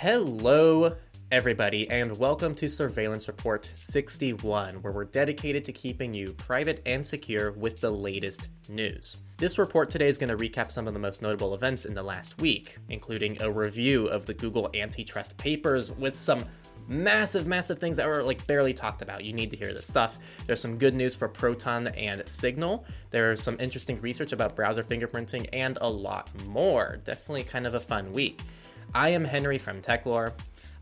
Hello, everybody, and welcome to Surveillance Report 61, where we're dedicated to keeping you private and secure with the latest news. This report today is going to recap some of the most notable events in the last week, including a review of the Google antitrust papers with some massive, massive things that were like barely talked about. You need to hear this stuff. There's some good news for Proton and Signal. There's some interesting research about browser fingerprinting and a lot more. Definitely kind of a fun week. I am Henry from Techlore.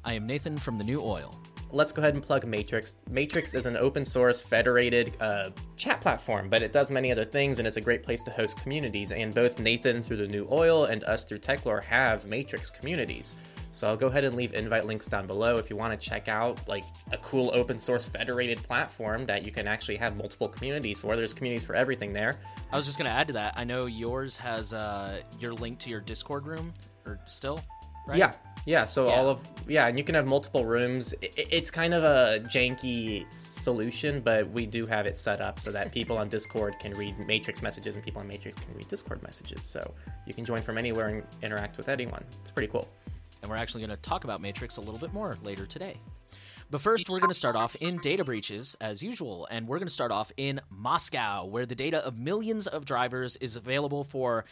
I am Nathan from The New Oil. Let's go ahead and plug Matrix. Matrix is an open source federated uh, chat platform, but it does many other things and it's a great place to host communities. And both Nathan through The New Oil and us through Techlore have Matrix communities. So I'll go ahead and leave invite links down below if you want to check out like a cool open source federated platform that you can actually have multiple communities for. There's communities for everything there. I was just going to add to that. I know yours has uh, your link to your Discord room, or still right? Yeah, yeah. So yeah. all of yeah, and you can have multiple rooms. It's kind of a janky solution, but we do have it set up so that people on Discord can read Matrix messages and people on Matrix can read Discord messages. So you can join from anywhere and interact with anyone. It's pretty cool. And we're actually going to talk about Matrix a little bit more later today. But first, we're going to start off in data breaches as usual, and we're going to start off in Moscow, where the data of millions of drivers is available for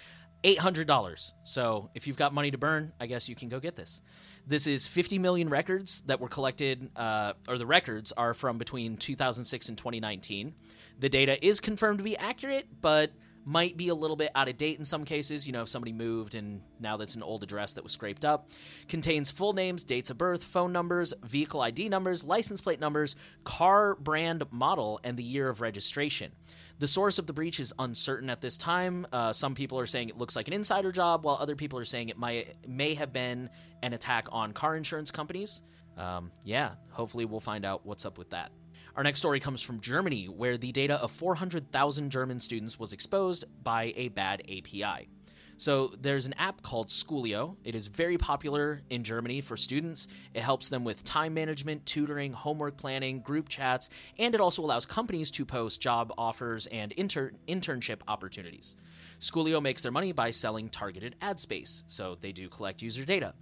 $800. So if you've got money to burn, I guess you can go get this. This is 50 million records that were collected, uh, or the records are from between 2006 and 2019. The data is confirmed to be accurate, but might be a little bit out of date in some cases. You know, if somebody moved and now that's an old address that was scraped up. Contains full names, dates of birth, phone numbers, vehicle ID numbers, license plate numbers, car brand model, and the year of registration. The source of the breach is uncertain at this time. Uh, some people are saying it looks like an insider job, while other people are saying it might may have been an attack on car insurance companies. Um, yeah, hopefully we'll find out what's up with that. Our next story comes from Germany, where the data of 400,000 German students was exposed by a bad API. So there's an app called Scoolio. It is very popular in Germany for students. It helps them with time management, tutoring, homework planning, group chats, and it also allows companies to post job offers and inter- internship opportunities. Scoolio makes their money by selling targeted ad space, so they do collect user data.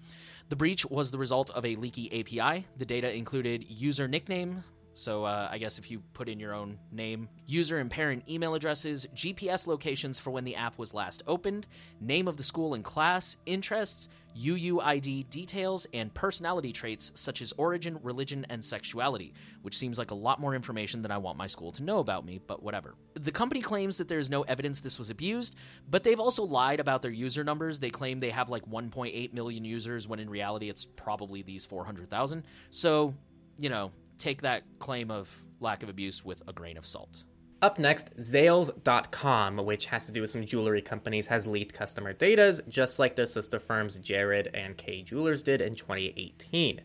The breach was the result of a leaky API. The data included user nickname, so uh, I guess if you put in your own name, user and parent email addresses, GPS locations for when the app was last opened, name of the school and class, interests, UUID details, and personality traits such as origin, religion, and sexuality, which seems like a lot more information than I want my school to know about me, but whatever. The company claims that there's no evidence this was abused, but they've also lied about their user numbers. They claim they have like 1.8 million users when in reality it's probably these 400,000. So, you know, take that claim of lack of abuse with a grain of salt. Up next, Zales.com, which has to do with some jewelry companies, has leaked customer data, just like their sister firms Jared and Kay Jewelers did in 2018.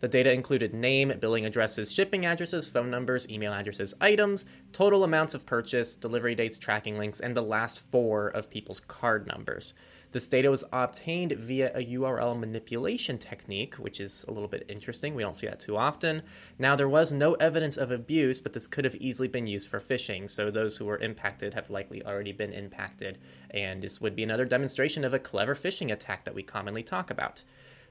The data included name, billing addresses, shipping addresses, phone numbers, email addresses, items, total amounts of purchase, delivery dates, tracking links, and the last four of people's card numbers. This data was obtained via a URL manipulation technique, which is a little bit interesting. We don't see that too often. Now, there was no evidence of abuse, but this could have easily been used for phishing. So, those who were impacted have likely already been impacted. And this would be another demonstration of a clever phishing attack that we commonly talk about.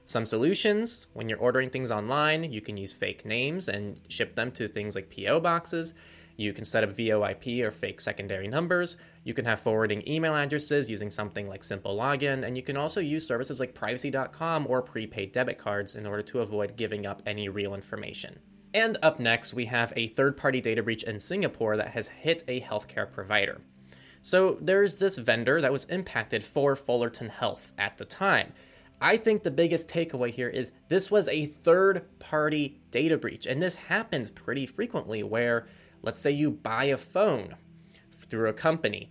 Some solutions when you're ordering things online, you can use fake names and ship them to things like P.O. boxes. You can set up VoIP or fake secondary numbers. You can have forwarding email addresses using something like SimpleLogin, and you can also use services like privacy.com or prepaid debit cards in order to avoid giving up any real information. And up next, we have a third party data breach in Singapore that has hit a healthcare provider. So there's this vendor that was impacted for Fullerton Health at the time. I think the biggest takeaway here is this was a third party data breach, and this happens pretty frequently where Let's say you buy a phone through a company.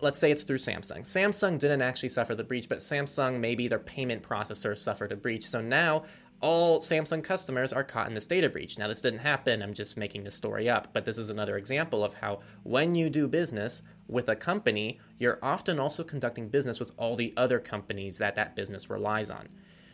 Let's say it's through Samsung. Samsung didn't actually suffer the breach, but Samsung, maybe their payment processor suffered a breach. So now all Samsung customers are caught in this data breach. Now, this didn't happen. I'm just making this story up. But this is another example of how when you do business with a company, you're often also conducting business with all the other companies that that business relies on.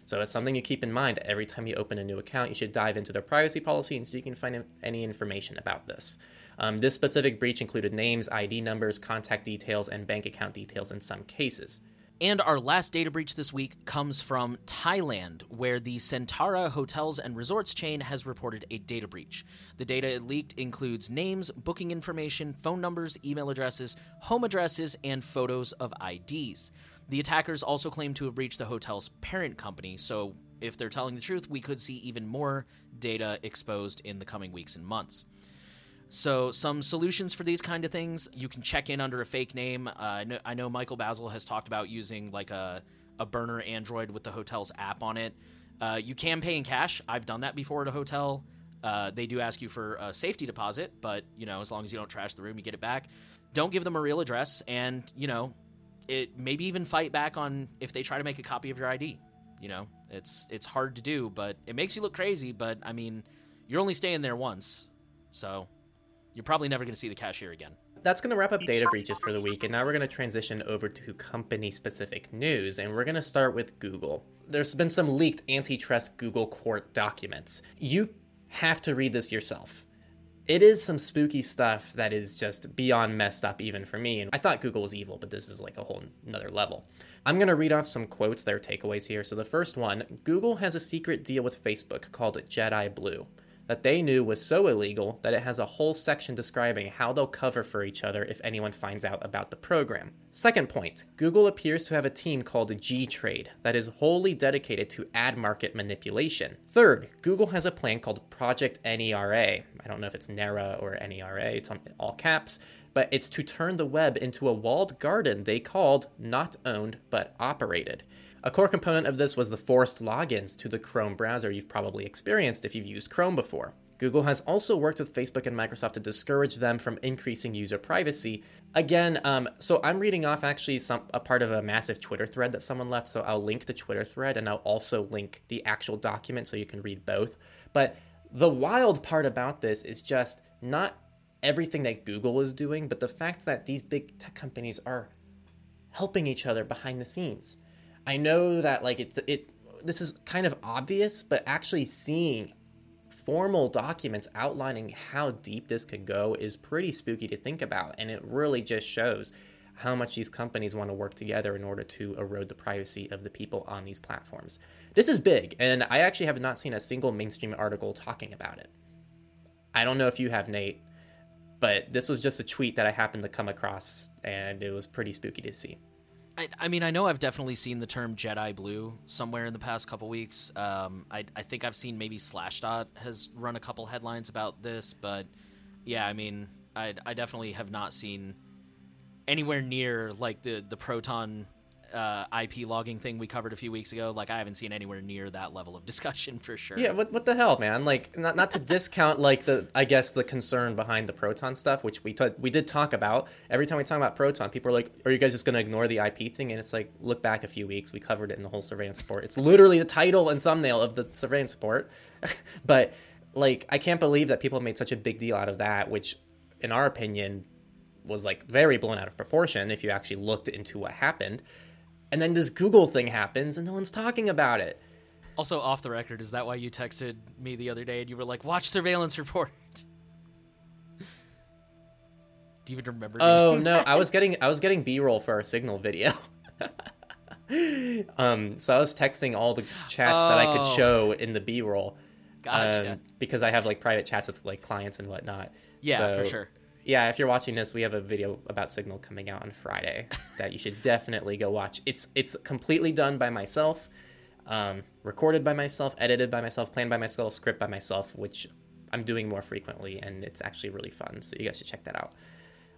So it's something you keep in mind every time you open a new account. You should dive into their privacy policy and so you can find any information about this. Um, this specific breach included names, ID numbers, contact details, and bank account details in some cases. And our last data breach this week comes from Thailand, where the Centara Hotels and Resorts chain has reported a data breach. The data it leaked includes names, booking information, phone numbers, email addresses, home addresses, and photos of IDs. The attackers also claim to have breached the hotel's parent company, so if they're telling the truth, we could see even more data exposed in the coming weeks and months. So, some solutions for these kind of things you can check in under a fake name. Uh, I, know, I know Michael Bazzell has talked about using like a, a burner Android with the hotel's app on it. Uh, you can pay in cash. I've done that before at a hotel. Uh, they do ask you for a safety deposit, but you know, as long as you don't trash the room, you get it back. Don't give them a real address, and you know, it maybe even fight back on if they try to make a copy of your ID. You know, it's it's hard to do, but it makes you look crazy. But I mean, you're only staying there once, so you're probably never going to see the cashier again. That's going to wrap up data breaches for the week, and now we're going to transition over to company specific news, and we're going to start with Google. There's been some leaked antitrust Google court documents. You have to read this yourself. It is some spooky stuff that is just beyond messed up, even for me. And I thought Google was evil, but this is like a whole another level. I'm going to read off some quotes are takeaways here. So the first one Google has a secret deal with Facebook called Jedi Blue that they knew was so illegal that it has a whole section describing how they'll cover for each other if anyone finds out about the program. Second point Google appears to have a team called gTrade that is wholly dedicated to ad market manipulation. Third, Google has a plan called Project NERA. I don't know if it's NERA or NERA, it's on all caps, but it's to turn the web into a walled garden they called not owned but operated. A core component of this was the forced logins to the Chrome browser you've probably experienced if you've used Chrome before. Google has also worked with Facebook and Microsoft to discourage them from increasing user privacy. Again, um, so I'm reading off actually some a part of a massive Twitter thread that someone left. So I'll link the Twitter thread and I'll also link the actual document so you can read both. But the wild part about this is just not everything that Google is doing, but the fact that these big tech companies are helping each other behind the scenes. I know that like it's it this is kind of obvious, but actually seeing formal documents outlining how deep this could go is pretty spooky to think about and it really just shows how much these companies want to work together in order to erode the privacy of the people on these platforms. This is big, and I actually have not seen a single mainstream article talking about it. I don't know if you have, Nate, but this was just a tweet that I happened to come across, and it was pretty spooky to see. I, I mean, I know I've definitely seen the term Jedi Blue somewhere in the past couple weeks. Um, I, I think I've seen maybe Slashdot has run a couple headlines about this, but yeah, I mean, I, I definitely have not seen anywhere near like the the Proton uh, IP logging thing we covered a few weeks ago. Like, I haven't seen anywhere near that level of discussion for sure. Yeah, what, what the hell, man? Like, not not to discount like the I guess the concern behind the Proton stuff, which we t- we did talk about. Every time we talk about Proton, people are like, "Are you guys just gonna ignore the IP thing?" And it's like, look back a few weeks, we covered it in the whole surveillance report. It's literally the title and thumbnail of the surveillance report. but like, I can't believe that people made such a big deal out of that, which, in our opinion, was like very blown out of proportion if you actually looked into what happened. And then this Google thing happens and no one's talking about it. Also, off the record, is that why you texted me the other day and you were like, "Watch surveillance report"? Do you even remember? Oh no, I was getting I was getting B-roll for our signal video. um, so I was texting all the chats oh. that I could oh. show in the B-roll. Gotcha. Um, because I have like private chats with like clients and whatnot. Yeah, so, for sure yeah, if you're watching this, we have a video about Signal coming out on Friday that you should definitely go watch. It's it's completely done by myself, um, recorded by myself, edited by myself, planned by myself, script by myself, which I'm doing more frequently, and it's actually really fun. So you guys should check that out.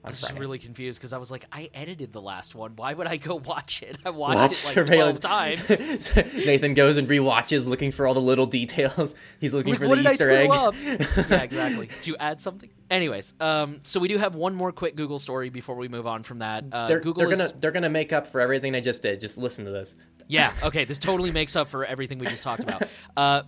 I was just really confused because I was like, I edited the last one. Why would I go watch it? I watched Watch it like twelve times. Nathan goes and re-watches, looking for all the little details. He's looking like, for the Easter egg. yeah, exactly. Did you add something? Anyways, um, so we do have one more quick Google story before we move on from that. Uh, they're, Google they're is... gonna they're gonna make up for everything I just did. Just listen to this. Yeah. Okay. This totally makes up for everything we just talked about. Uh,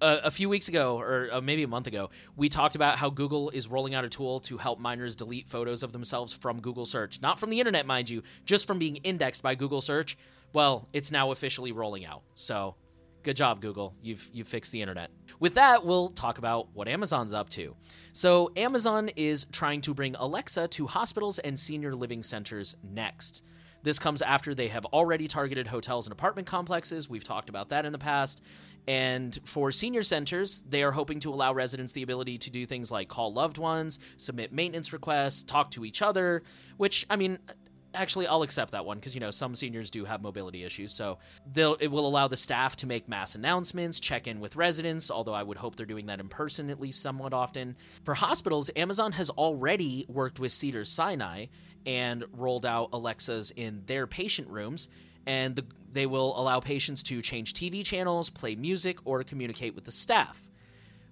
a, a few weeks ago, or uh, maybe a month ago, we talked about how Google is rolling out a tool to help minors delete photos of themselves from Google search. Not from the internet, mind you, just from being indexed by Google search. Well, it's now officially rolling out. So, good job, Google. You've, you've fixed the internet. With that, we'll talk about what Amazon's up to. So, Amazon is trying to bring Alexa to hospitals and senior living centers next. This comes after they have already targeted hotels and apartment complexes. We've talked about that in the past. And for senior centers, they are hoping to allow residents the ability to do things like call loved ones, submit maintenance requests, talk to each other, which, I mean, actually I'll accept that one because you know some seniors do have mobility issues. So they'll it will allow the staff to make mass announcements, check in with residents, although I would hope they're doing that in person at least somewhat often. For hospitals, Amazon has already worked with Cedars Sinai and rolled out Alexas in their patient rooms and the, they will allow patients to change TV channels, play music, or communicate with the staff.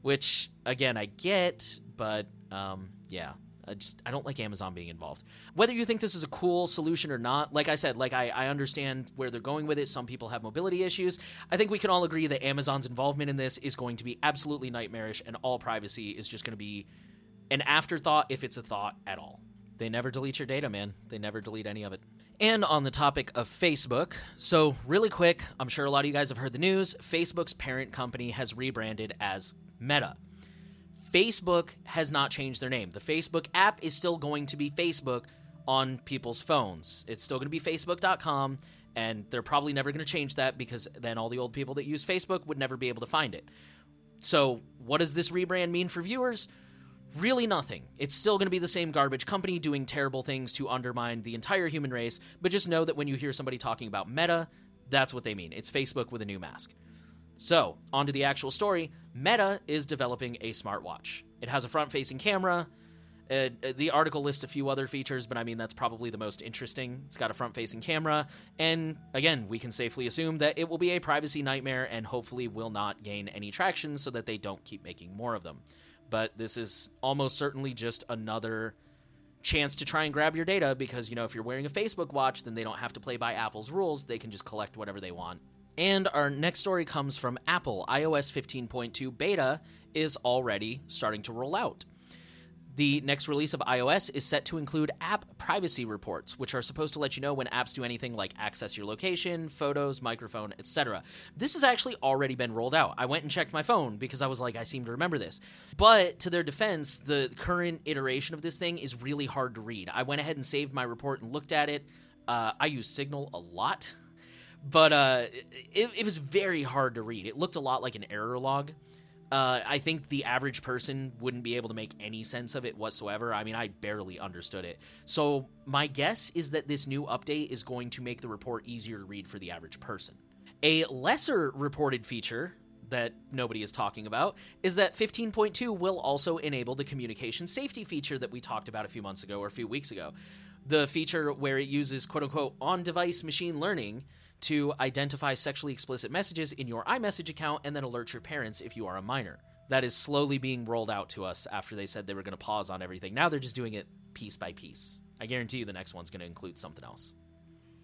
Which, again, I get, but um, yeah, I just I don't like Amazon being involved. Whether you think this is a cool solution or not, like I said, like I, I understand where they're going with it. Some people have mobility issues. I think we can all agree that Amazon's involvement in this is going to be absolutely nightmarish, and all privacy is just going to be an afterthought if it's a thought at all. They never delete your data, man. They never delete any of it. And on the topic of Facebook, so really quick, I'm sure a lot of you guys have heard the news. Facebook's parent company has rebranded as Meta. Facebook has not changed their name. The Facebook app is still going to be Facebook on people's phones. It's still going to be facebook.com, and they're probably never going to change that because then all the old people that use Facebook would never be able to find it. So, what does this rebrand mean for viewers? Really nothing. It's still going to be the same garbage company doing terrible things to undermine the entire human race, but just know that when you hear somebody talking about Meta, that's what they mean. It's Facebook with a new mask. So, on to the actual story. Meta is developing a smartwatch. It has a front facing camera. Uh, the article lists a few other features, but I mean, that's probably the most interesting. It's got a front facing camera, and again, we can safely assume that it will be a privacy nightmare and hopefully will not gain any traction so that they don't keep making more of them. But this is almost certainly just another chance to try and grab your data because, you know, if you're wearing a Facebook watch, then they don't have to play by Apple's rules. They can just collect whatever they want and our next story comes from Apple. iOS 15.2 beta is already starting to roll out. The next release of iOS is set to include app privacy reports, which are supposed to let you know when apps do anything like access your location, photos, microphone, etc. This has actually already been rolled out. I went and checked my phone because I was like, I seem to remember this. But to their defense, the current iteration of this thing is really hard to read. I went ahead and saved my report and looked at it. Uh, I use Signal a lot but uh, it, it, was very hard to read. It looked a lot like an error log. Uh, I think the average person wouldn't be able to make any sense of it whatsoever. I mean, I barely understood it. So, my guess is that this new update is going to make the report easier to read for the average person. A lesser reported feature that nobody is talking about is that 15.2 will also enable the communication safety feature that we talked about a few months ago or a few weeks ago. The feature where it uses quote unquote on device machine learning to identify sexually explicit messages in your iMessage account and then alert your parents if you are a minor. That is slowly being rolled out to us after they said they were going to pause on everything. Now they're just doing it piece by piece. I guarantee you the next one's going to include something else.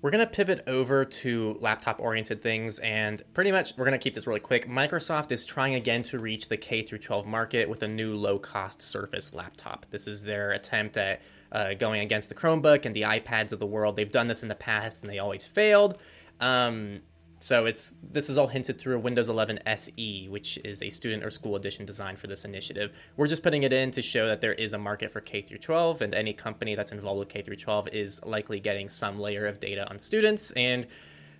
We're going to pivot over to laptop oriented things and pretty much we're going to keep this really quick. Microsoft is trying again to reach the K through 12 market with a new low cost Surface laptop. This is their attempt at uh, going against the Chromebook and the iPads of the world. They've done this in the past and they always failed. Um, so it's this is all hinted through a Windows 11 SE, which is a student or school edition designed for this initiative. We're just putting it in to show that there is a market for K through 12, and any company that's involved with K through 12 is likely getting some layer of data on students. And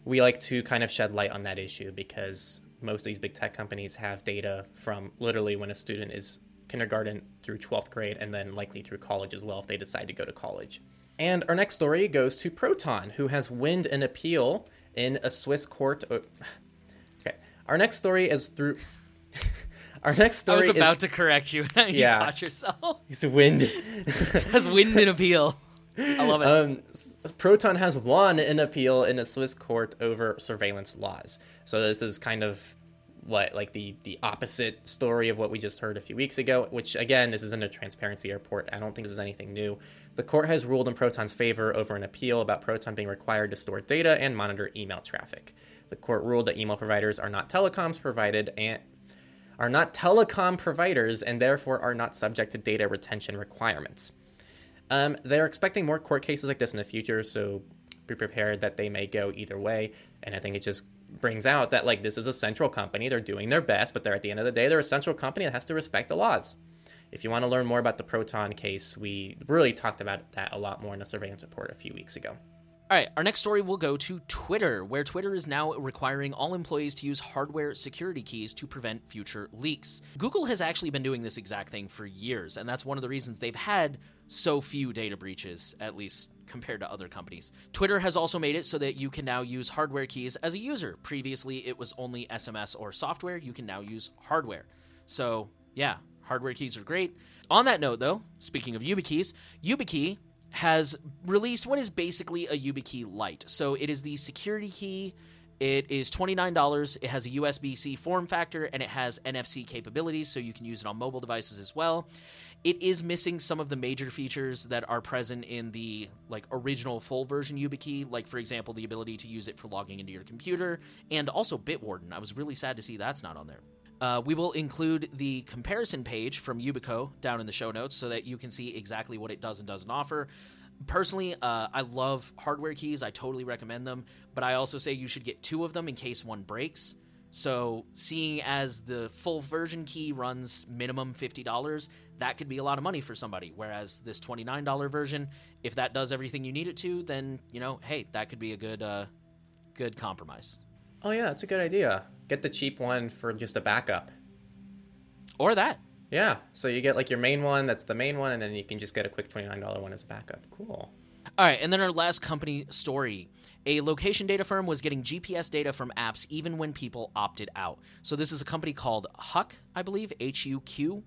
we like to kind of shed light on that issue because most of these big tech companies have data from literally when a student is kindergarten through 12th grade, and then likely through college as well if they decide to go to college. And our next story goes to Proton, who has won an appeal in a Swiss court. Oh, okay, our next story is through. our next story. I was about is, to correct you. you yeah, caught yourself. He's a wind. has wind an appeal. I love it. Um, Proton has won an appeal in a Swiss court over surveillance laws. So this is kind of what like the the opposite story of what we just heard a few weeks ago. Which again, this isn't a transparency report. I don't think this is anything new. The court has ruled in Proton's favor over an appeal about Proton being required to store data and monitor email traffic. The court ruled that email providers are not telecoms provided and are not telecom providers and therefore are not subject to data retention requirements. Um, they're expecting more court cases like this in the future, so be prepared that they may go either way. And I think it just brings out that like this is a central company; they're doing their best, but they're at the end of the day, they're a central company that has to respect the laws. If you want to learn more about the Proton case, we really talked about that a lot more in the surveillance report a few weeks ago. All right, our next story will go to Twitter, where Twitter is now requiring all employees to use hardware security keys to prevent future leaks. Google has actually been doing this exact thing for years, and that's one of the reasons they've had so few data breaches, at least compared to other companies. Twitter has also made it so that you can now use hardware keys as a user. Previously, it was only SMS or software. You can now use hardware. So, yeah, hardware keys are great. On that note, though, speaking of YubiKeys, YubiKey has released what is basically a YubiKey Lite. So it is the security key. It is $29. It has a USB C form factor and it has NFC capabilities, so you can use it on mobile devices as well. It is missing some of the major features that are present in the like original full version YubiKey, like for example, the ability to use it for logging into your computer and also Bitwarden. I was really sad to see that's not on there. Uh, we will include the comparison page from Yubico down in the show notes so that you can see exactly what it does and doesn't offer. Personally, uh, I love hardware keys. I totally recommend them, but I also say you should get two of them in case one breaks. So, seeing as the full version key runs minimum $50, that could be a lot of money for somebody. Whereas this $29 version, if that does everything you need it to, then, you know, hey, that could be a good uh, good compromise. Oh yeah, it's a good idea. Get the cheap one for just a backup. Or that. Yeah, so you get like your main one, that's the main one, and then you can just get a quick $29 one as a backup. Cool. All right, and then our last company story. A location data firm was getting GPS data from apps even when people opted out. So this is a company called Huq, I believe, H U Q,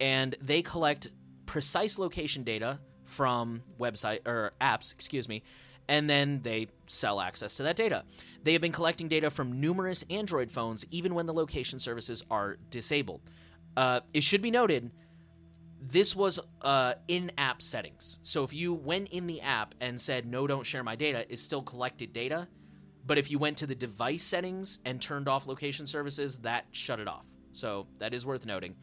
and they collect precise location data from website or apps, excuse me, and then they sell access to that data. They have been collecting data from numerous Android phones even when the location services are disabled. Uh, it should be noted this was uh, in-app settings. So if you went in the app and said no, don't share my data, it still collected data. But if you went to the device settings and turned off location services, that shut it off. So that is worth noting.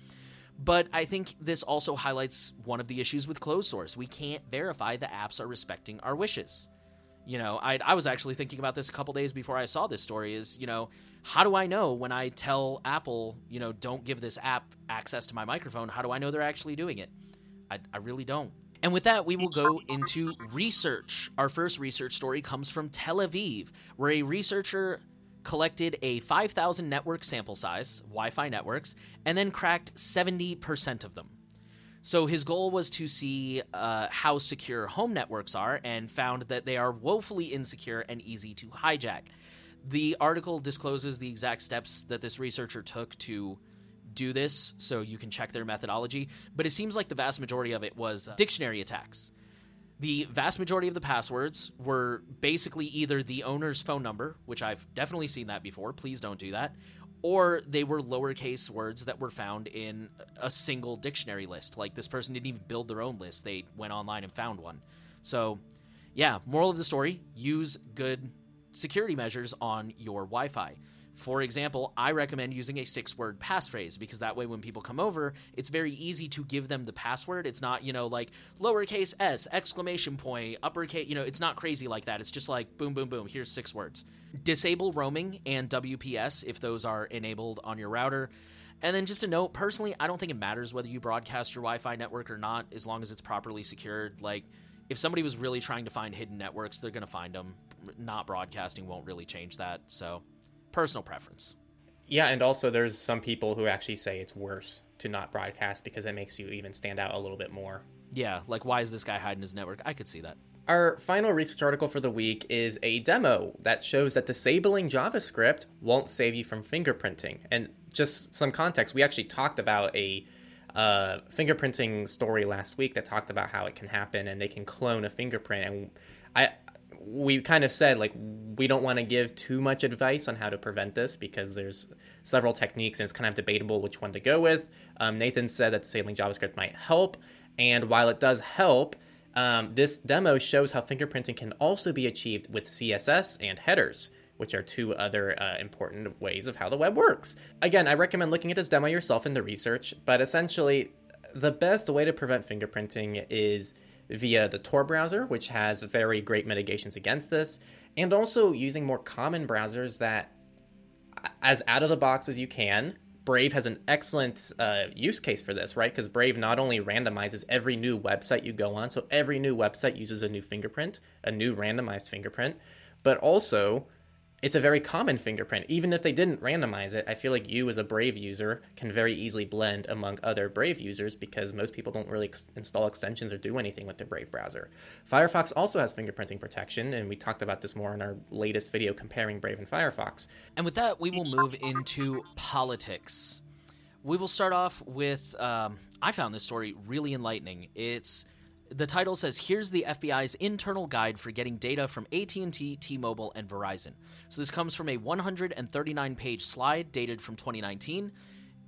But I think this also highlights one of the issues with closed source. We can't verify the apps are respecting our wishes. You know, I, I was actually thinking about this a couple days before I saw this story. Is you know, how do I know when I tell Apple, you know, don't give this app access to my microphone? How do I know they're actually doing it? I, I really don't. And with that, we will go into research. Our first research story comes from Tel Aviv, where a researcher collected a 5,000 network sample size, Wi Fi networks, and then cracked 70% of them. So his goal was to see uh, how secure home networks are and found that they are woefully insecure and easy to hijack. The article discloses the exact steps that this researcher took to do this, so you can check their methodology, but it seems like the vast majority of it was uh, dictionary attacks. The vast majority of the passwords were basically either the owner's phone number, which I've definitely seen that before, please don't do that, or they were lowercase words that were found in a single dictionary list. Like this person didn't even build their own list, they went online and found one. So, yeah, moral of the story use good security measures on your Wi Fi. For example, I recommend using a six word passphrase because that way when people come over, it's very easy to give them the password. It's not, you know, like lowercase s, exclamation point, uppercase, you know, it's not crazy like that. It's just like boom, boom, boom, here's six words. Disable roaming and WPS if those are enabled on your router. And then just a note, personally, I don't think it matters whether you broadcast your Wi Fi network or not, as long as it's properly secured. Like, if somebody was really trying to find hidden networks, they're going to find them. Not broadcasting won't really change that. So, personal preference. Yeah, and also there's some people who actually say it's worse to not broadcast because it makes you even stand out a little bit more. Yeah, like why is this guy hiding his network? I could see that. Our final research article for the week is a demo that shows that disabling JavaScript won't save you from fingerprinting. And just some context, we actually talked about a uh, fingerprinting story last week that talked about how it can happen and they can clone a fingerprint. And I, we kind of said like we don't want to give too much advice on how to prevent this because there's several techniques and it's kind of debatable which one to go with. Um, Nathan said that disabling JavaScript might help, and while it does help, um, this demo shows how fingerprinting can also be achieved with CSS and headers, which are two other uh, important ways of how the web works. Again, I recommend looking at this demo yourself in the research, but essentially, the best way to prevent fingerprinting is via the Tor browser, which has very great mitigations against this, and also using more common browsers that, as out of the box as you can, Brave has an excellent uh, use case for this, right? Because Brave not only randomizes every new website you go on, so every new website uses a new fingerprint, a new randomized fingerprint, but also it's a very common fingerprint. Even if they didn't randomize it, I feel like you as a Brave user can very easily blend among other Brave users because most people don't really ex- install extensions or do anything with their Brave browser. Firefox also has fingerprinting protection, and we talked about this more in our latest video comparing Brave and Firefox. And with that, we will move into politics. We will start off with um, I found this story really enlightening. It's the title says here's the FBI's internal guide for getting data from AT&T, T-Mobile and Verizon. So this comes from a 139 page slide dated from 2019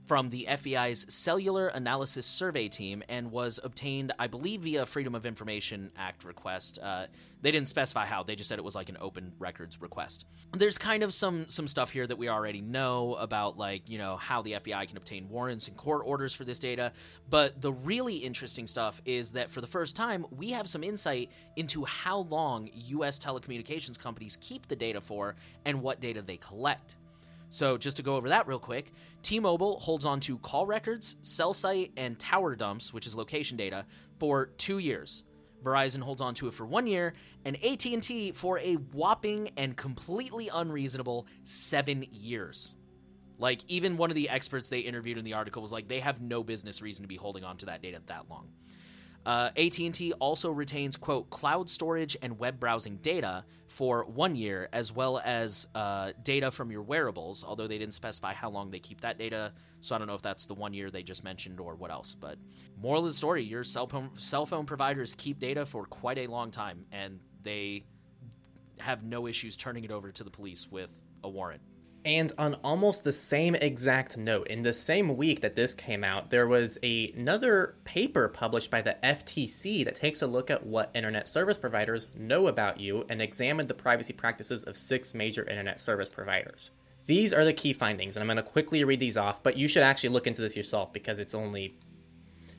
from the FBI's Cellular Analysis Survey team and was obtained, I believe, via Freedom of Information Act request. Uh, they didn't specify how; they just said it was like an open records request. There's kind of some some stuff here that we already know about, like you know how the FBI can obtain warrants and court orders for this data. But the really interesting stuff is that for the first time, we have some insight into how long U.S. telecommunications companies keep the data for and what data they collect. So, just to go over that real quick, T Mobile holds on to call records, cell site, and tower dumps, which is location data, for two years. Verizon holds on to it for one year, and AT&T for a whopping and completely unreasonable seven years. Like even one of the experts they interviewed in the article was like, they have no business reason to be holding on to that data that long. Uh, AT&T also retains quote cloud storage and web browsing data for one year, as well as uh, data from your wearables. Although they didn't specify how long they keep that data, so I don't know if that's the one year they just mentioned or what else. But moral of the story: your cell phone cell phone providers keep data for quite a long time, and they have no issues turning it over to the police with a warrant. And on almost the same exact note, in the same week that this came out, there was a, another paper published by the FTC that takes a look at what internet service providers know about you and examined the privacy practices of six major internet service providers. These are the key findings, and I'm going to quickly read these off, but you should actually look into this yourself because it's only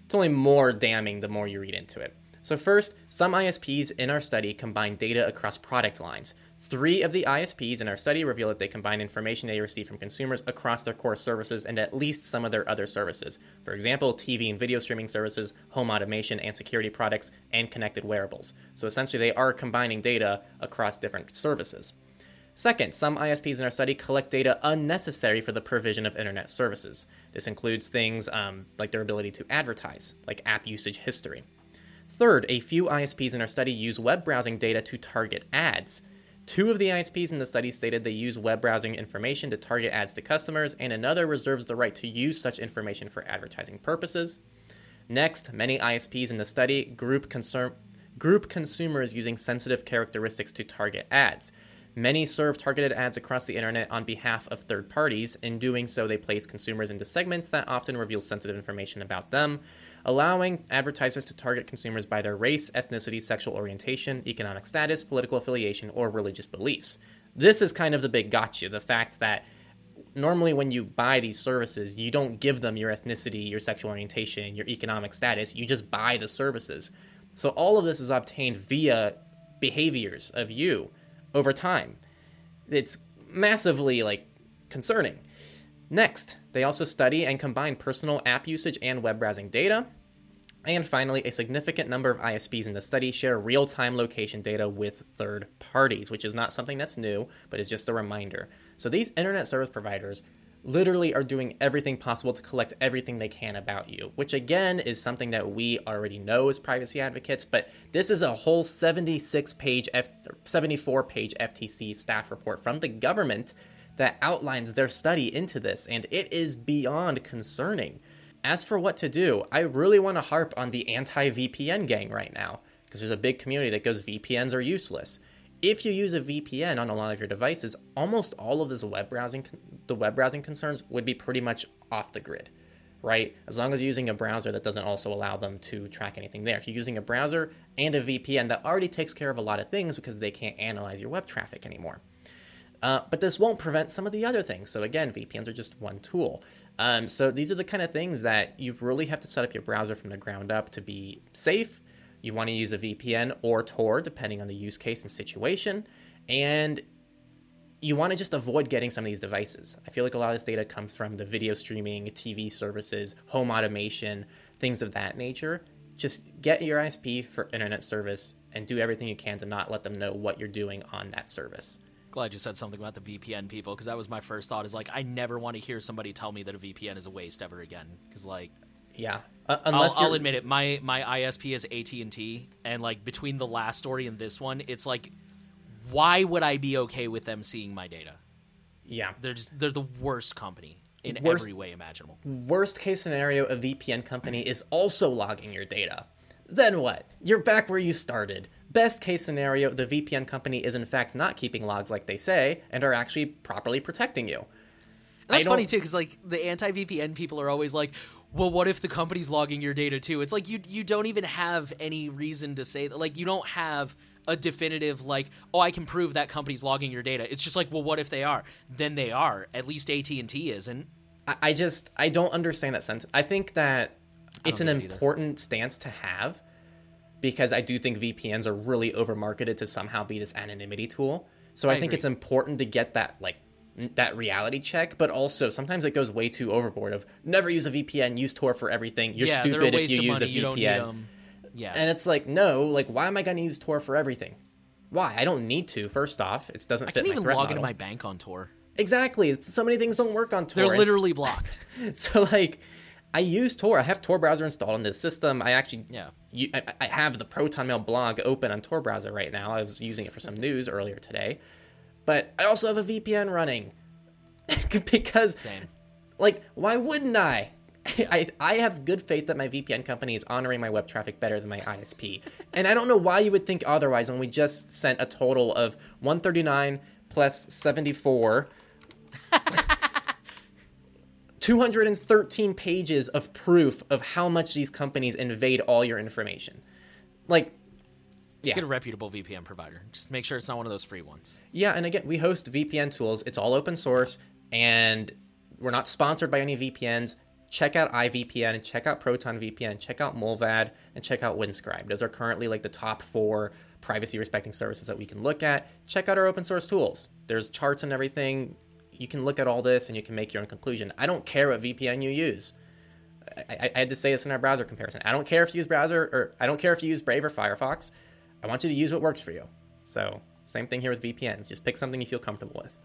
it's only more damning the more you read into it. So first, some ISPs in our study combine data across product lines. Three of the ISPs in our study reveal that they combine information they receive from consumers across their core services and at least some of their other services. For example, TV and video streaming services, home automation and security products, and connected wearables. So essentially, they are combining data across different services. Second, some ISPs in our study collect data unnecessary for the provision of internet services. This includes things um, like their ability to advertise, like app usage history. Third, a few ISPs in our study use web browsing data to target ads. Two of the ISPs in the study stated they use web browsing information to target ads to customers, and another reserves the right to use such information for advertising purposes. Next, many ISPs in the study group, consum- group consumers using sensitive characteristics to target ads. Many serve targeted ads across the internet on behalf of third parties. In doing so, they place consumers into segments that often reveal sensitive information about them, allowing advertisers to target consumers by their race, ethnicity, sexual orientation, economic status, political affiliation, or religious beliefs. This is kind of the big gotcha the fact that normally when you buy these services, you don't give them your ethnicity, your sexual orientation, your economic status, you just buy the services. So all of this is obtained via behaviors of you over time. It's massively like concerning. Next, they also study and combine personal app usage and web browsing data. And finally, a significant number of ISPs in the study share real time location data with third parties, which is not something that's new, but is just a reminder. So these internet service providers literally are doing everything possible to collect everything they can about you, which again is something that we already know as privacy advocates, but this is a whole 76 page, F- 74 page FTC staff report from the government that outlines their study into this, and it is beyond concerning. As for what to do, I really want to harp on the anti VPN gang right now, because there's a big community that goes VPNs are useless. If you use a VPN on a lot of your devices, almost all of this web browsing, the web browsing concerns would be pretty much off the grid, right? As long as you're using a browser that doesn't also allow them to track anything there. If you're using a browser and a VPN, that already takes care of a lot of things because they can't analyze your web traffic anymore. Uh, but this won't prevent some of the other things. So again, VPNs are just one tool. Um, so these are the kind of things that you really have to set up your browser from the ground up to be safe. You want to use a VPN or Tor, depending on the use case and situation. And you want to just avoid getting some of these devices. I feel like a lot of this data comes from the video streaming, TV services, home automation, things of that nature. Just get your ISP for internet service and do everything you can to not let them know what you're doing on that service. Glad you said something about the VPN people because that was my first thought. Is like I never want to hear somebody tell me that a VPN is a waste ever again. Because like, yeah, uh, unless I'll, I'll, admit it, my my ISP is AT and T, and like between the last story and this one, it's like, why would I be okay with them seeing my data? Yeah, they're just they're the worst company in worst, every way imaginable. Worst case scenario, a VPN company is also logging your data. Then what? You're back where you started. Best case scenario, the VPN company is in fact not keeping logs like they say and are actually properly protecting you. That's funny too, because like the anti VPN people are always like, "Well, what if the company's logging your data too?" It's like you you don't even have any reason to say that. Like you don't have a definitive like, "Oh, I can prove that company's logging your data." It's just like, "Well, what if they are?" Then they are. At least AT and T isn't. I, I just I don't understand that sense. I think that it's an important stance to have because I do think VPNs are really over marketed to somehow be this anonymity tool. So I, I think agree. it's important to get that like that reality check, but also sometimes it goes way too overboard of never use a VPN, use Tor for everything. You're yeah, stupid if you use money. a VPN. Yeah. And it's like, no, like why am I going to use Tor for everything? Why? I don't need to. First off, it doesn't I fit can't even log model. into my bank on Tor. Exactly. So many things don't work on Tor. They're literally blocked. so like I use Tor. I have Tor browser installed on this system. I actually yeah. You, I, I, have the Proton Mail blog open on Tor browser right now. I was using it for some news earlier today, but I also have a VPN running because, Same. like, why wouldn't I? I, I have good faith that my VPN company is honoring my web traffic better than my ISP. and I don't know why you would think otherwise when we just sent a total of 139 plus 74 213 pages of proof of how much these companies invade all your information. Like, just yeah. get a reputable VPN provider. Just make sure it's not one of those free ones. Yeah, and again, we host VPN tools. It's all open source, and we're not sponsored by any VPNs. Check out iVPN and check out Proton VPN. Check out Mullvad and check out Windscribe. Those are currently like the top four privacy respecting services that we can look at. Check out our open source tools. There's charts and everything you can look at all this and you can make your own conclusion. I don't care what VPN you use. I, I, had to say this in our browser comparison. I don't care if you use browser or I don't care if you use Brave or Firefox. I want you to use what works for you. So same thing here with VPNs. Just pick something you feel comfortable with.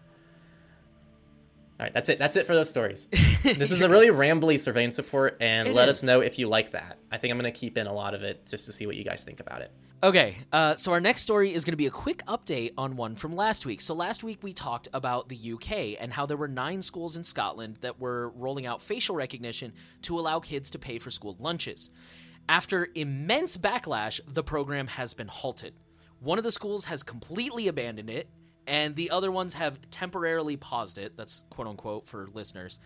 All right, that's it. That's it for those stories. this is a really rambly surveillance report, and it let is. us know if you like that. I think I'm going to keep in a lot of it just to see what you guys think about it. Okay, uh, so our next story is going to be a quick update on one from last week. So last week we talked about the UK and how there were nine schools in Scotland that were rolling out facial recognition to allow kids to pay for school lunches. After immense backlash, the program has been halted. One of the schools has completely abandoned it, and the other ones have temporarily paused it. That's quote unquote for listeners.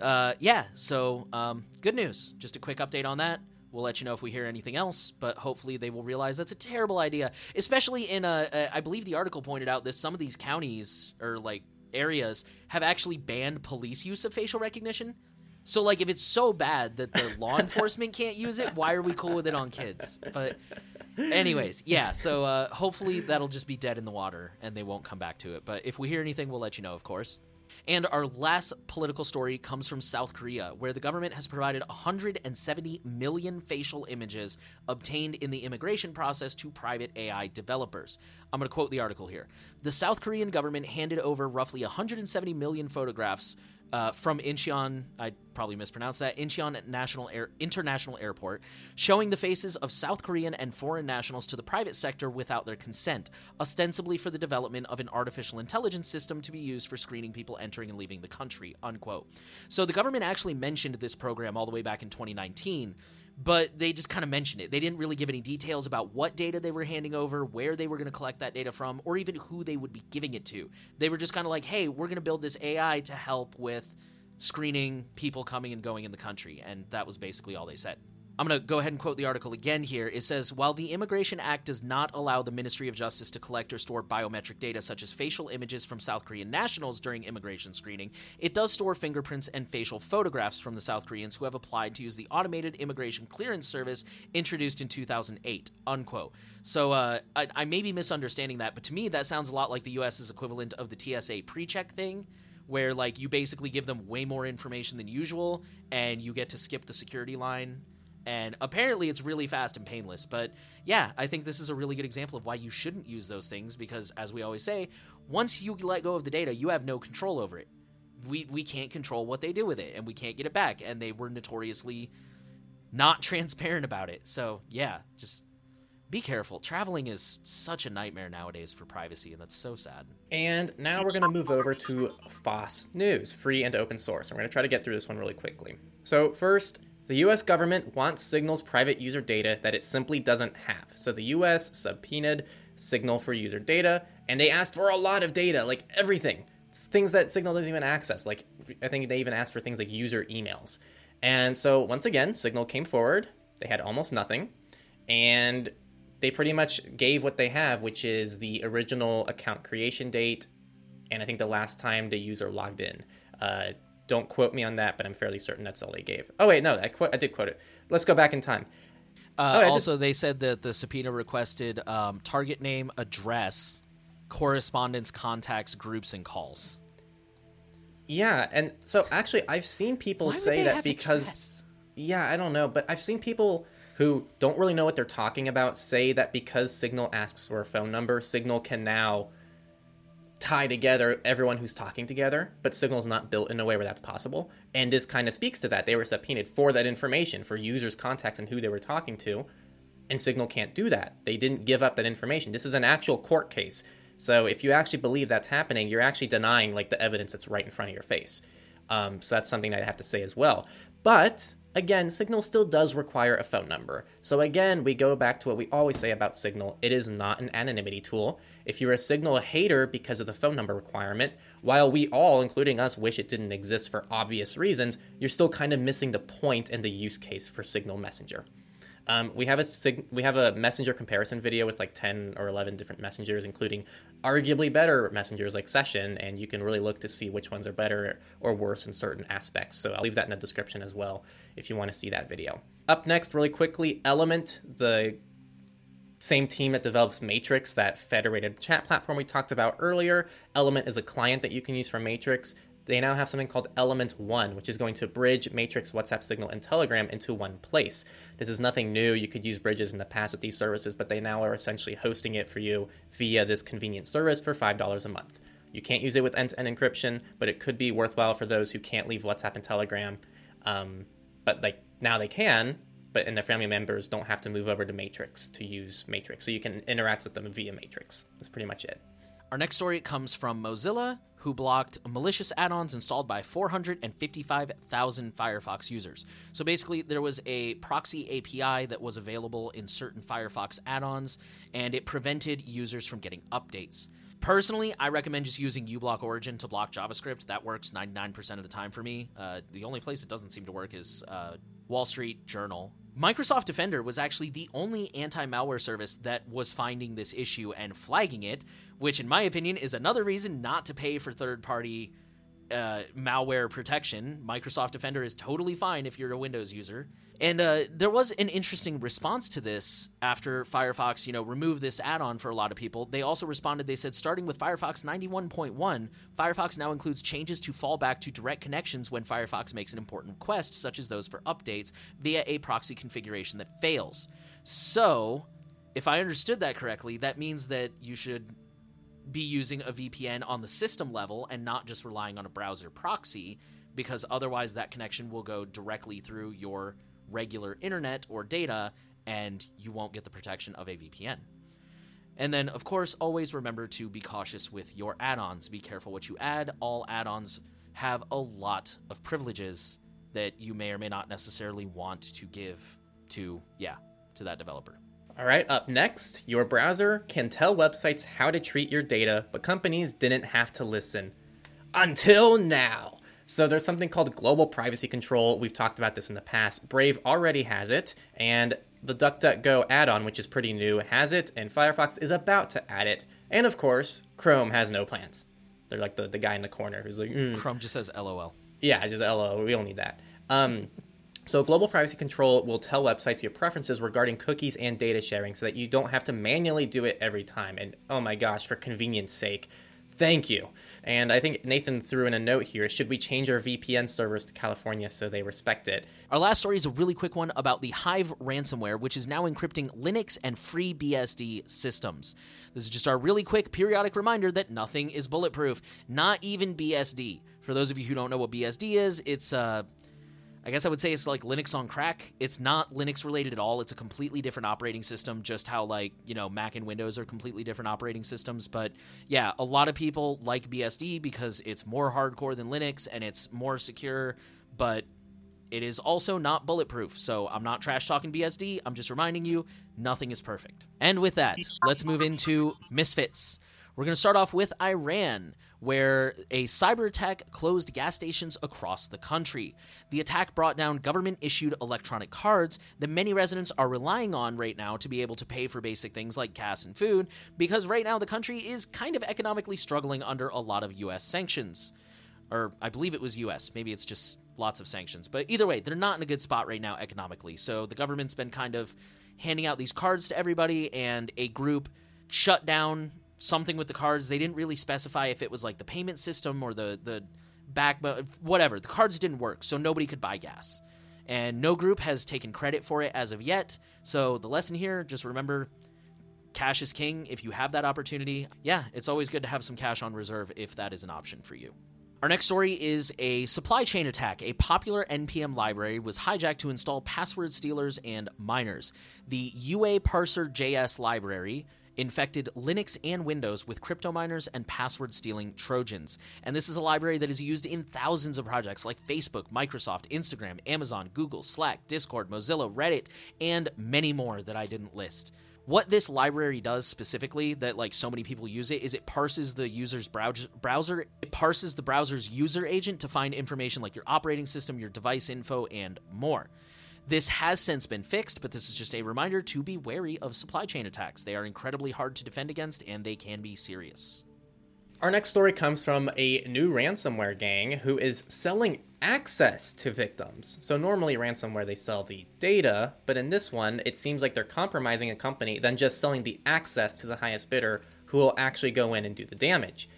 Uh, yeah, so um, good news. Just a quick update on that. We'll let you know if we hear anything else, but hopefully they will realize that's a terrible idea. Especially in a, a I believe the article pointed out this some of these counties or like areas have actually banned police use of facial recognition. So like if it's so bad that the law enforcement can't use it, why are we cool with it on kids? But anyways, yeah, so uh, hopefully that'll just be dead in the water and they won't come back to it. But if we hear anything, we'll let you know, of course. And our last political story comes from South Korea, where the government has provided 170 million facial images obtained in the immigration process to private AI developers. I'm going to quote the article here. The South Korean government handed over roughly 170 million photographs uh, from Incheon, I probably mispronounced that, Incheon National Air, International Airport, showing the faces of South Korean and foreign nationals to the private sector without their consent, ostensibly for the development of an artificial intelligence system to be used for screening people entering and leaving the country, unquote. So the government actually mentioned this program all the way back in 2019 but they just kind of mentioned it. They didn't really give any details about what data they were handing over, where they were going to collect that data from, or even who they would be giving it to. They were just kind of like, hey, we're going to build this AI to help with screening people coming and going in the country. And that was basically all they said. I'm going to go ahead and quote the article again here. It says While the Immigration Act does not allow the Ministry of Justice to collect or store biometric data such as facial images from South Korean nationals during immigration screening, it does store fingerprints and facial photographs from the South Koreans who have applied to use the automated immigration clearance service introduced in 2008. Unquote. So uh, I, I may be misunderstanding that, but to me, that sounds a lot like the U.S.'s equivalent of the TSA pre check thing where like you basically give them way more information than usual and you get to skip the security line and apparently it's really fast and painless but yeah i think this is a really good example of why you shouldn't use those things because as we always say once you let go of the data you have no control over it we we can't control what they do with it and we can't get it back and they were notoriously not transparent about it so yeah just be careful. Traveling is such a nightmare nowadays for privacy, and that's so sad. And now we're going to move over to FOSS News, free and open source. I'm going to try to get through this one really quickly. So, first, the US government wants Signal's private user data that it simply doesn't have. So, the US subpoenaed Signal for user data, and they asked for a lot of data, like everything. It's things that Signal doesn't even access. Like, I think they even asked for things like user emails. And so, once again, Signal came forward. They had almost nothing. And they pretty much gave what they have, which is the original account creation date, and I think the last time the user logged in. Uh, don't quote me on that, but I'm fairly certain that's all they gave. Oh wait, no, I, qu- I did quote it. Let's go back in time. Uh, oh, also, they said that the subpoena requested um, target name, address, correspondence, contacts, groups, and calls. Yeah, and so actually, I've seen people say that because. Address? Yeah, I don't know, but I've seen people who don't really know what they're talking about say that because Signal asks for a phone number, Signal can now tie together everyone who's talking together, but Signal's not built in a way where that's possible. And this kind of speaks to that. They were subpoenaed for that information, for users' contacts and who they were talking to, and Signal can't do that. They didn't give up that information. This is an actual court case. So if you actually believe that's happening, you're actually denying like the evidence that's right in front of your face. Um, so that's something I have to say as well. But Again, Signal still does require a phone number. So again, we go back to what we always say about Signal. It is not an anonymity tool. If you're a Signal hater because of the phone number requirement, while we all, including us, wish it didn't exist for obvious reasons, you're still kind of missing the point and the use case for Signal Messenger. Um, we have a sig- we have a messenger comparison video with like 10 or 11 different messengers including arguably better messengers like session and you can really look to see which ones are better or worse in certain aspects. So i'll leave that in the description as well if you want to see that video. Up next really quickly element the same team that develops Matrix, that federated chat platform we talked about earlier. Element is a client that you can use for Matrix they now have something called Element One, which is going to bridge Matrix, WhatsApp, Signal, and Telegram into one place. This is nothing new. You could use bridges in the past with these services, but they now are essentially hosting it for you via this convenient service for $5 a month. You can't use it with end to end encryption, but it could be worthwhile for those who can't leave WhatsApp and Telegram. Um, but like now they can, but and their family members don't have to move over to Matrix to use Matrix. So you can interact with them via Matrix. That's pretty much it. Our next story comes from Mozilla, who blocked malicious add ons installed by 455,000 Firefox users. So basically, there was a proxy API that was available in certain Firefox add ons, and it prevented users from getting updates. Personally, I recommend just using uBlock Origin to block JavaScript. That works 99% of the time for me. Uh, the only place it doesn't seem to work is uh, Wall Street Journal. Microsoft Defender was actually the only anti malware service that was finding this issue and flagging it, which, in my opinion, is another reason not to pay for third party uh, malware protection. Microsoft Defender is totally fine if you're a Windows user. And uh, there was an interesting response to this after Firefox, you know, removed this add-on for a lot of people. They also responded. They said, starting with Firefox 91.1, Firefox now includes changes to fallback to direct connections when Firefox makes an important request, such as those for updates via a proxy configuration that fails. So, if I understood that correctly, that means that you should be using a VPN on the system level and not just relying on a browser proxy, because otherwise that connection will go directly through your regular internet or data and you won't get the protection of a VPN. And then, of course, always remember to be cautious with your add ons. Be careful what you add. All add ons have a lot of privileges that you may or may not necessarily want to give to, yeah, to that developer. All right, up next, your browser can tell websites how to treat your data, but companies didn't have to listen. Until now. So there's something called global privacy control. We've talked about this in the past. Brave already has it, and the DuckDuckGo add-on, which is pretty new, has it, and Firefox is about to add it. And of course, Chrome has no plans. They're like the, the guy in the corner who's like, mm. Chrome just says LOL. Yeah, just LOL. We don't need that. Um, so, global privacy control will tell websites your preferences regarding cookies and data sharing so that you don't have to manually do it every time. And oh my gosh, for convenience sake, thank you. And I think Nathan threw in a note here should we change our VPN servers to California so they respect it? Our last story is a really quick one about the Hive ransomware, which is now encrypting Linux and FreeBSD systems. This is just our really quick periodic reminder that nothing is bulletproof, not even BSD. For those of you who don't know what BSD is, it's uh, I guess I would say it's like Linux on crack. It's not Linux related at all. It's a completely different operating system, just how like, you know, Mac and Windows are completely different operating systems. But yeah, a lot of people like BSD because it's more hardcore than Linux and it's more secure, but it is also not bulletproof. So I'm not trash talking BSD. I'm just reminding you nothing is perfect. And with that, let's move into Misfits. We're going to start off with Iran, where a cyber attack closed gas stations across the country. The attack brought down government issued electronic cards that many residents are relying on right now to be able to pay for basic things like gas and food, because right now the country is kind of economically struggling under a lot of US sanctions. Or I believe it was US, maybe it's just lots of sanctions. But either way, they're not in a good spot right now economically. So the government's been kind of handing out these cards to everybody, and a group shut down something with the cards. They didn't really specify if it was like the payment system or the the back, but whatever. The cards didn't work, so nobody could buy gas. And no group has taken credit for it as of yet. So the lesson here, just remember cash is king if you have that opportunity. Yeah, it's always good to have some cash on reserve if that is an option for you. Our next story is a supply chain attack. A popular NPM library was hijacked to install password stealers and miners. The UA Parser JS library infected Linux and Windows with crypto miners and password stealing Trojans. And this is a library that is used in thousands of projects like Facebook, Microsoft, Instagram, Amazon, Google, Slack, Discord, Mozilla, Reddit, and many more that I didn't list. What this library does specifically that like so many people use it is it parses the user's browser it parses the browser's user agent to find information like your operating system, your device info and more. This has since been fixed, but this is just a reminder to be wary of supply chain attacks. They are incredibly hard to defend against and they can be serious. Our next story comes from a new ransomware gang who is selling access to victims. So normally ransomware they sell the data, but in this one it seems like they're compromising a company than just selling the access to the highest bidder who will actually go in and do the damage.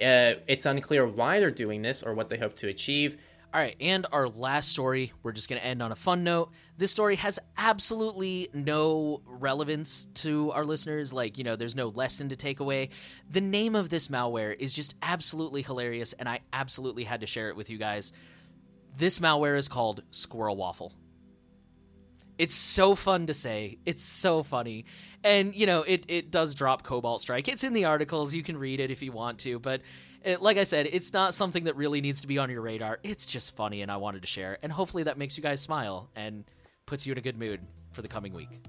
Uh, it's unclear why they're doing this or what they hope to achieve. All right, and our last story, we're just going to end on a fun note. This story has absolutely no relevance to our listeners. Like, you know, there's no lesson to take away. The name of this malware is just absolutely hilarious, and I absolutely had to share it with you guys. This malware is called Squirrel Waffle. It's so fun to say. It's so funny. And, you know, it, it does drop Cobalt Strike. It's in the articles. You can read it if you want to, but it, like I said, it's not something that really needs to be on your radar. It's just funny, and I wanted to share. And hopefully that makes you guys smile and puts you in a good mood for the coming week.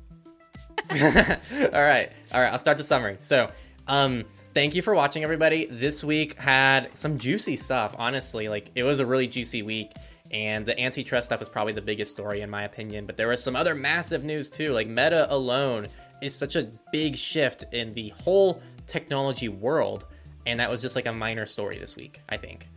all right. All right. I'll start the summary. So, um, thank you for watching, everybody. This week had some juicy stuff, honestly. Like, it was a really juicy week. And the antitrust stuff is probably the biggest story, in my opinion. But there was some other massive news, too. Like, Meta alone is such a big shift in the whole technology world and that was just like a minor story this week, I think.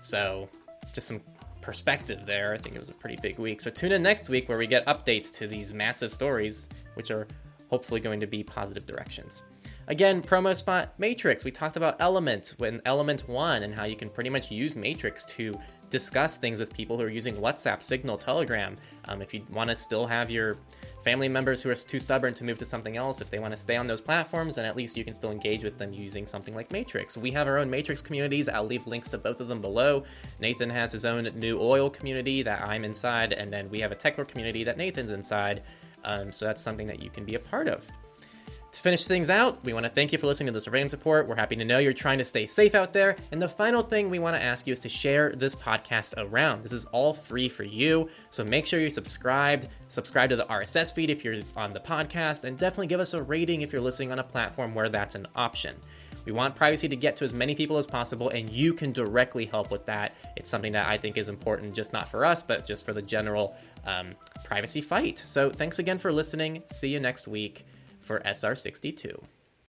So, just some perspective there. I think it was a pretty big week. So, tune in next week where we get updates to these massive stories, which are hopefully going to be positive directions. Again, promo spot Matrix. We talked about Element when Element 1 and how you can pretty much use Matrix to discuss things with people who are using WhatsApp, Signal, Telegram. Um, if you want to still have your family members who are too stubborn to move to something else, if they want to stay on those platforms, then at least you can still engage with them using something like Matrix. We have our own Matrix communities. I'll leave links to both of them below. Nathan has his own new oil community that I'm inside, and then we have a Techlore community that Nathan's inside. Um, so that's something that you can be a part of. To finish things out, we want to thank you for listening to the Surveillance Report. We're happy to know you're trying to stay safe out there. And the final thing we want to ask you is to share this podcast around. This is all free for you. So make sure you're subscribed. Subscribe to the RSS feed if you're on the podcast, and definitely give us a rating if you're listening on a platform where that's an option. We want privacy to get to as many people as possible, and you can directly help with that. It's something that I think is important, just not for us, but just for the general um, privacy fight. So thanks again for listening. See you next week for SR62.